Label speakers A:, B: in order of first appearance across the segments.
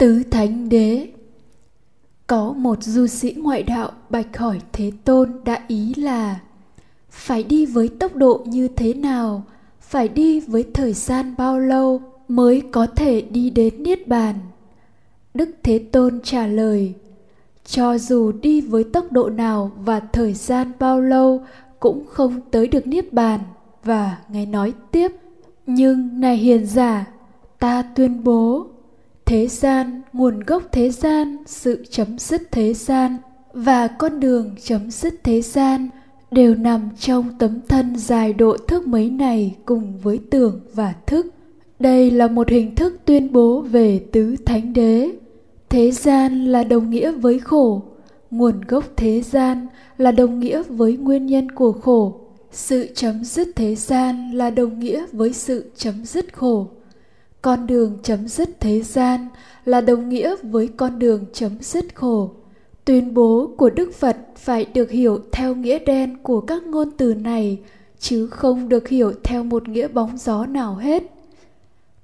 A: Tứ Thánh Đế Có một du sĩ ngoại đạo bạch hỏi Thế Tôn đã ý là Phải đi với tốc độ như thế nào? Phải đi với thời gian bao lâu mới có thể đi đến Niết Bàn? Đức Thế Tôn trả lời Cho dù đi với tốc độ nào và thời gian bao lâu cũng không tới được Niết Bàn và Ngài nói tiếp Nhưng này hiền giả, ta tuyên bố thế gian, nguồn gốc thế gian, sự chấm dứt thế gian và con đường chấm dứt thế gian đều nằm trong tấm thân dài độ thước mấy này cùng với tưởng và thức. Đây là một hình thức tuyên bố về tứ thánh đế. Thế gian là đồng nghĩa với khổ, nguồn gốc thế gian là đồng nghĩa với nguyên nhân của khổ. Sự chấm dứt thế gian là đồng nghĩa với sự chấm dứt khổ con đường chấm dứt thế gian là đồng nghĩa với con đường chấm dứt khổ. Tuyên bố của đức phật phải được hiểu theo nghĩa đen của các ngôn từ này, chứ không được hiểu theo một nghĩa bóng gió nào hết.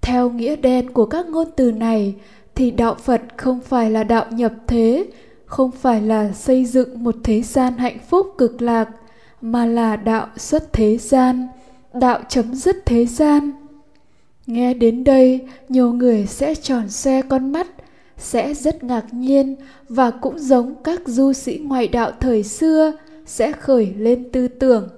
A: Theo nghĩa đen của các ngôn từ này, thì đạo phật không phải là đạo nhập thế, không phải là xây dựng một thế gian hạnh phúc cực lạc, mà là đạo xuất thế gian, đạo chấm dứt thế gian. Nghe đến đây, nhiều người sẽ tròn xe con mắt, sẽ rất ngạc nhiên và cũng giống các du sĩ ngoại đạo thời xưa sẽ khởi lên tư tưởng.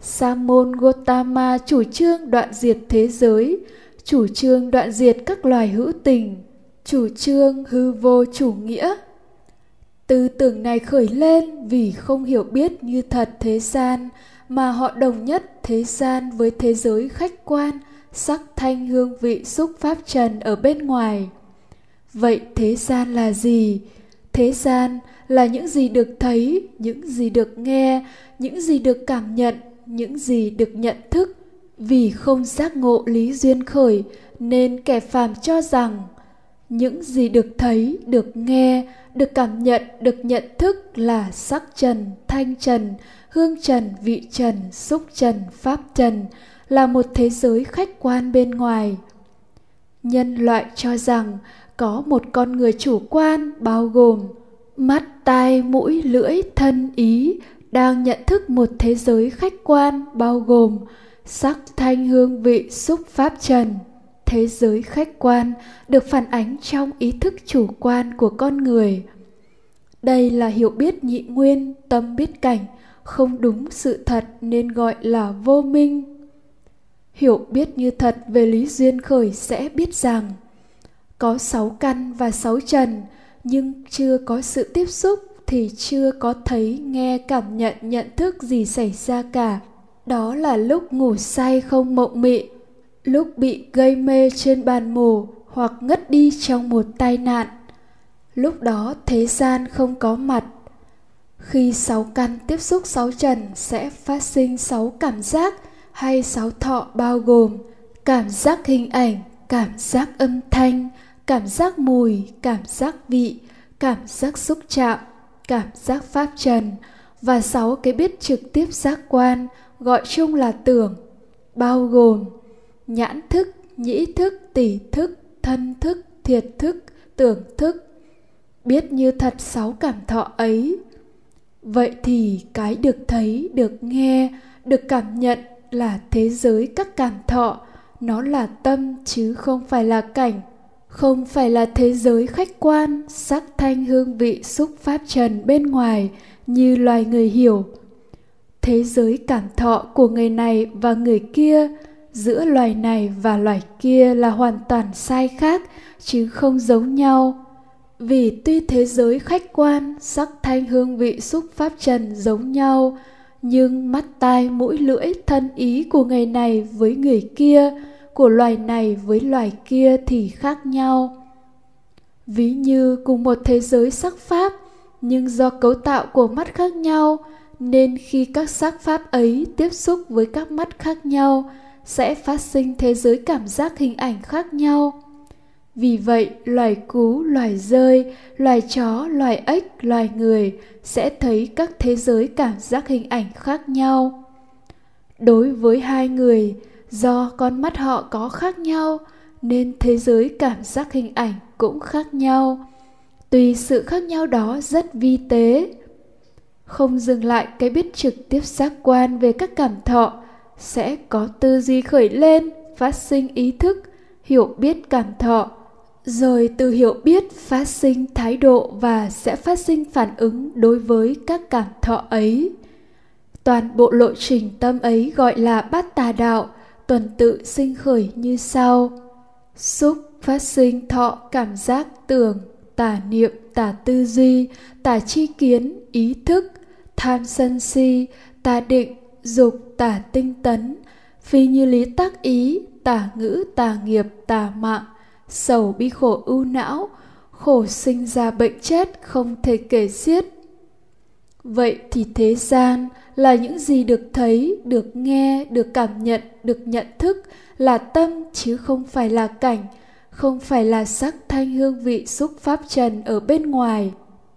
A: Sa môn Gotama chủ trương đoạn diệt thế giới, chủ trương đoạn diệt các loài hữu tình, chủ trương hư vô chủ nghĩa. Tư tưởng này khởi lên vì không hiểu biết như thật thế gian mà họ đồng nhất thế gian với thế giới khách quan – sắc thanh hương vị xúc pháp trần ở bên ngoài. Vậy thế gian là gì? Thế gian là những gì được thấy, những gì được nghe, những gì được cảm nhận, những gì được nhận thức. Vì không giác ngộ lý duyên khởi, nên kẻ phàm cho rằng, những gì được thấy, được nghe, được cảm nhận, được nhận thức là sắc trần, thanh trần, hương trần, vị trần, xúc trần, pháp trần là một thế giới khách quan bên ngoài. Nhân loại cho rằng có một con người chủ quan bao gồm mắt, tai, mũi, lưỡi, thân, ý đang nhận thức một thế giới khách quan bao gồm sắc, thanh, hương, vị, xúc, pháp, trần. Thế giới khách quan được phản ánh trong ý thức chủ quan của con người. Đây là hiểu biết nhị nguyên, tâm biết cảnh, không đúng sự thật nên gọi là vô minh hiểu biết như thật về lý duyên khởi sẽ biết rằng, có sáu căn và sáu trần, nhưng chưa có sự tiếp xúc thì chưa có thấy, nghe, cảm nhận nhận thức gì xảy ra cả. Đó là lúc ngủ say không mộng mị, lúc bị gây mê trên bàn mổ hoặc ngất đi trong một tai nạn. Lúc đó thế gian không có mặt. Khi sáu căn tiếp xúc, sáu trần sẽ phát sinh sáu cảm giác hay sáu thọ bao gồm cảm giác hình ảnh, cảm giác âm thanh, cảm giác mùi, cảm giác vị, cảm giác xúc chạm, cảm giác pháp trần và sáu cái biết trực tiếp giác quan gọi chung là tưởng, bao gồm nhãn thức, nhĩ thức tỷ thức, thân thức, thiệt thức, tưởng thức. Biết như thật sáu cảm thọ ấy, vậy thì cái được thấy, được nghe, được cảm nhận là thế giới các cảm thọ. Nó là tâm chứ không phải là cảnh. Không phải là thế giới khách quan, sắc thanh hương vị xúc pháp trần bên ngoài, như loài người hiểu. Thế giới cảm thọ của người này và người kia, giữa loài này và loài kia là hoàn toàn sai khác, chứ không giống nhau. Vì tuy thế giới khách quan, sắc thanh hương vị xúc pháp trần giống nhau nhưng mắt tai mũi lưỡi thân ý của người này với người kia, của loài này với loài kia thì khác nhau. Ví như cùng một thế giới sắc pháp, nhưng do cấu tạo của mắt khác nhau, nên khi các sắc pháp ấy tiếp xúc với các mắt khác nhau, sẽ phát sinh thế giới cảm giác hình ảnh khác nhau vì vậy, loài cú, loài rơi, loài chó, loài ếch, loài người sẽ thấy các thế giới cảm giác hình ảnh khác nhau. Đối với hai người, do con mắt họ có khác nhau, nên thế giới cảm giác hình ảnh cũng khác nhau. Tuy sự khác nhau đó rất vi tế. Không dừng lại cái biết trực tiếp giác quan về các cảm thọ, sẽ có tư duy khởi lên, phát sinh ý thức, hiểu biết cảm thọ rồi từ hiểu biết phát sinh thái độ và sẽ phát sinh phản ứng đối với các cảm thọ ấy. Toàn bộ lộ trình tâm ấy gọi là bát tà đạo, tuần tự sinh khởi như sau. Xúc phát sinh thọ cảm giác tưởng, tà niệm, tà tư duy, tà chi kiến, ý thức, tham sân si, tà định, dục, tà tinh tấn. Phi như lý tác ý, tà ngữ, tà nghiệp, tà mạng sầu bi khổ ưu não, khổ sinh ra bệnh chết không thể kể xiết. Vậy thì thế gian là những gì được thấy, được nghe, được cảm nhận, được nhận thức là tâm chứ không phải là cảnh, không phải là sắc thanh hương vị xúc pháp trần ở bên ngoài.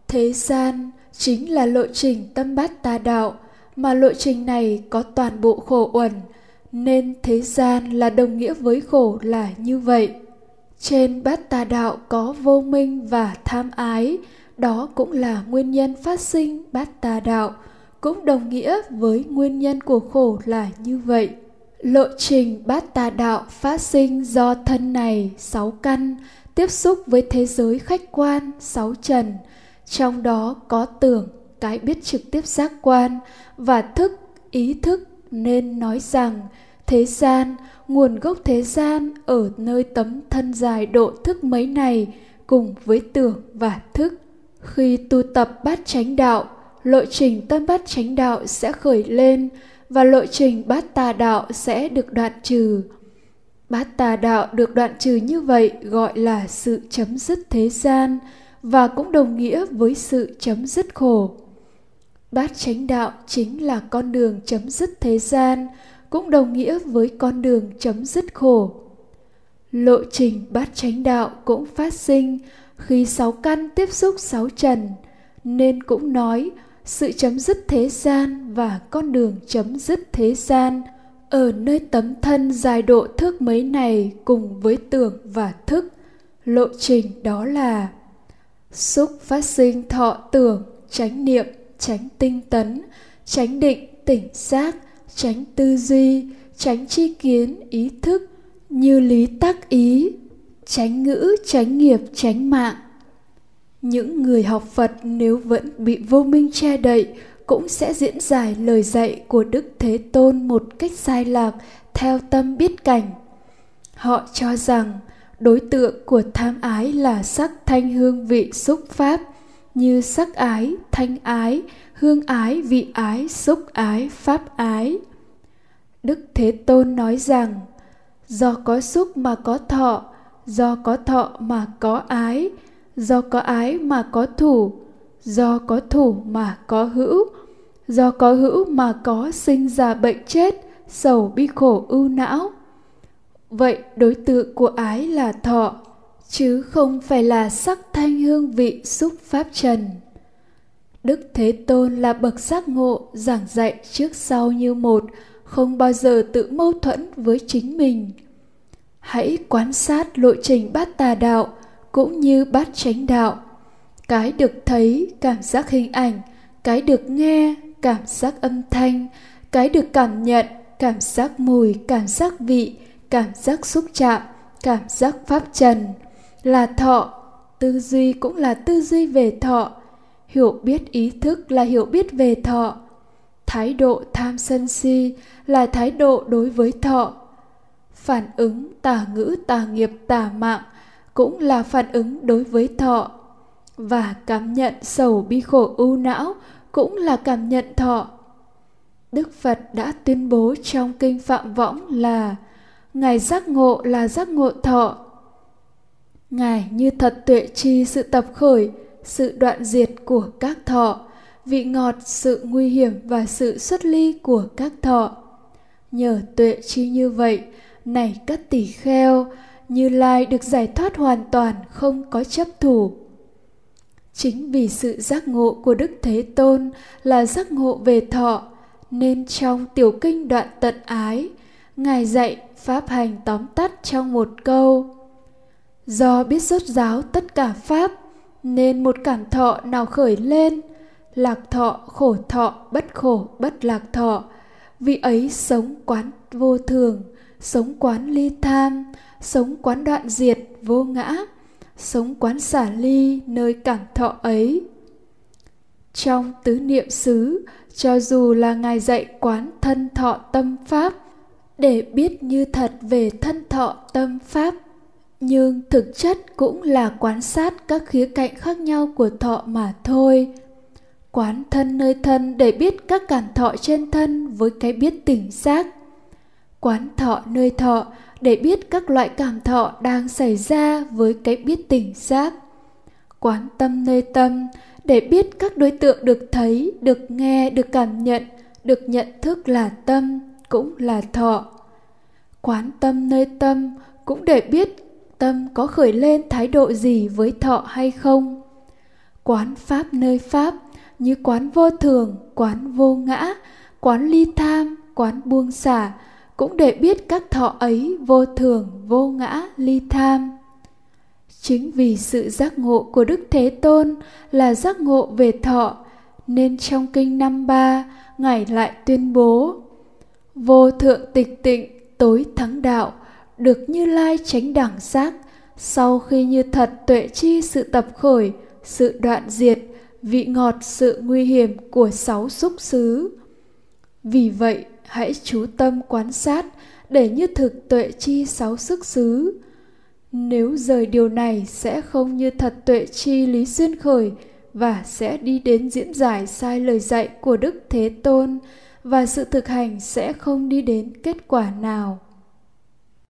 A: Thế gian chính là lộ trình tâm bát tà đạo, mà lộ trình này có toàn bộ khổ uẩn, nên thế gian là đồng nghĩa với khổ là như vậy trên bát tà đạo có vô minh và tham ái, đó cũng là nguyên nhân phát sinh bát tà đạo. Cũng đồng nghĩa với nguyên nhân của khổ là như vậy. Lộ trình bát tà đạo phát sinh do thân này sáu căn, tiếp xúc với thế giới khách quan sáu trần. Trong đó có tưởng, cái biết trực tiếp giác quan và thức, ý thức nên nói rằng thế gian, nguồn gốc thế gian ở nơi tấm thân dài độ thức mấy này cùng với tưởng và thức. Khi tu tập bát chánh đạo, lộ trình tâm bát chánh đạo sẽ khởi lên và lộ trình bát tà đạo sẽ được đoạn trừ. Bát tà đạo được đoạn trừ như vậy gọi là sự chấm dứt thế gian và cũng đồng nghĩa với sự chấm dứt khổ. Bát chánh đạo chính là con đường chấm dứt thế gian cũng đồng nghĩa với con đường chấm dứt khổ. Lộ trình bát chánh đạo cũng phát sinh khi sáu căn tiếp xúc sáu trần, nên cũng nói sự chấm dứt thế gian và con đường chấm dứt thế gian ở nơi tấm thân dài độ thước mấy này cùng với tưởng và thức. Lộ trình đó là xúc phát sinh thọ tưởng, chánh niệm, chánh tinh tấn, chánh định, tỉnh giác tránh tư duy, tránh chi kiến, ý thức như lý tác ý, tránh ngữ, tránh nghiệp, tránh mạng. Những người học phật nếu vẫn bị vô minh che đậy cũng sẽ diễn giải lời dạy của đức thế tôn một cách sai lạc, theo tâm biết cảnh. Họ cho rằng đối tượng của tham ái là sắc thanh hương vị xúc pháp như sắc ái, thanh ái, hương ái, vị ái, xúc ái, pháp ái. Đức thế tôn nói rằng, do có xúc mà có thọ, do có thọ mà có ái, do có ái mà có thủ, do có thủ mà có hữu, do có hữu mà có sinh ra bệnh chết, sầu bi khổ ưu não. Vậy đối tượng của ái là thọ chứ không phải là sắc thanh hương vị xúc pháp trần. Đức thế tôn là bậc giác ngộ giảng dạy trước sau như một, không bao giờ tự mâu thuẫn với chính mình. Hãy quan sát lộ trình bát tà đạo cũng như bát chánh đạo. Cái được thấy cảm giác hình ảnh, cái được nghe cảm giác âm thanh, cái được cảm nhận cảm giác mùi, cảm giác vị, cảm giác xúc chạm, cảm giác pháp trần là thọ, tư duy cũng là tư duy về thọ. Hiểu biết ý thức là hiểu biết về thọ. Thái độ tham sân si là thái độ đối với thọ. Phản ứng tà ngữ tà nghiệp tà mạng cũng là phản ứng đối với thọ. Và cảm nhận sầu bi khổ ưu não cũng là cảm nhận thọ. Đức phật đã tuyên bố trong kinh phạm võng là ngài giác ngộ là giác ngộ thọ ngài, như thật tuệ chi sự tập khởi, sự đoạn diệt của các thọ, vị ngọt, sự nguy hiểm và sự xuất ly của các thọ. Nhờ tuệ chi như vậy, này các tỷ kheo, như lai được giải thoát hoàn toàn không có chấp thủ. Chính vì sự giác ngộ của đức thế tôn là giác ngộ về thọ, nên trong tiểu kinh đoạn tận ái, ngài dạy pháp hành tóm tắt trong một câu do biết rốt giáo tất cả pháp, nên một cảm thọ nào khởi lên, lạc thọ, khổ thọ, bất khổ, bất lạc thọ. Vì ấy sống quán vô thường, sống quán ly tham, sống quán đoạn diệt, vô ngã, sống quán xả ly nơi cảm thọ ấy. Trong tứ niệm xứ, cho dù là ngài dạy quán thân thọ tâm pháp, để biết như thật về thân thọ tâm pháp nhưng thực chất cũng là quan sát các khía cạnh khác nhau của thọ mà thôi. Quán thân nơi thân để biết các cảm thọ trên thân với cái biết tỉnh giác. Quán thọ nơi thọ để biết các loại cảm thọ đang xảy ra với cái biết tỉnh giác. Quán tâm nơi tâm để biết các đối tượng được thấy, được nghe, được cảm nhận, được nhận thức là tâm cũng là thọ. Quán tâm nơi tâm cũng để biết tâm có khởi lên thái độ gì với thọ hay không? Quán pháp nơi pháp, như quán vô thường, quán vô ngã, quán ly tham, quán buông xả, cũng để biết các thọ ấy vô thường, vô ngã, ly tham. Chính vì sự giác ngộ của đức thế tôn là giác ngộ về thọ, nên trong kinh năm ba, ngài lại tuyên bố, vô thượng tịch tịnh, tối thắng đạo được như lai tránh đẳng giác sau khi như thật tuệ chi sự tập khởi, sự đoạn diệt, vị ngọt sự nguy hiểm của sáu xúc xứ. Vì vậy, hãy chú tâm quan sát để như thực tuệ chi sáu sức xứ. Nếu rời điều này, sẽ không như thật tuệ chi lý xuyên khởi và sẽ đi đến diễn giải sai lời dạy của đức thế tôn và sự thực hành sẽ không đi đến kết quả nào.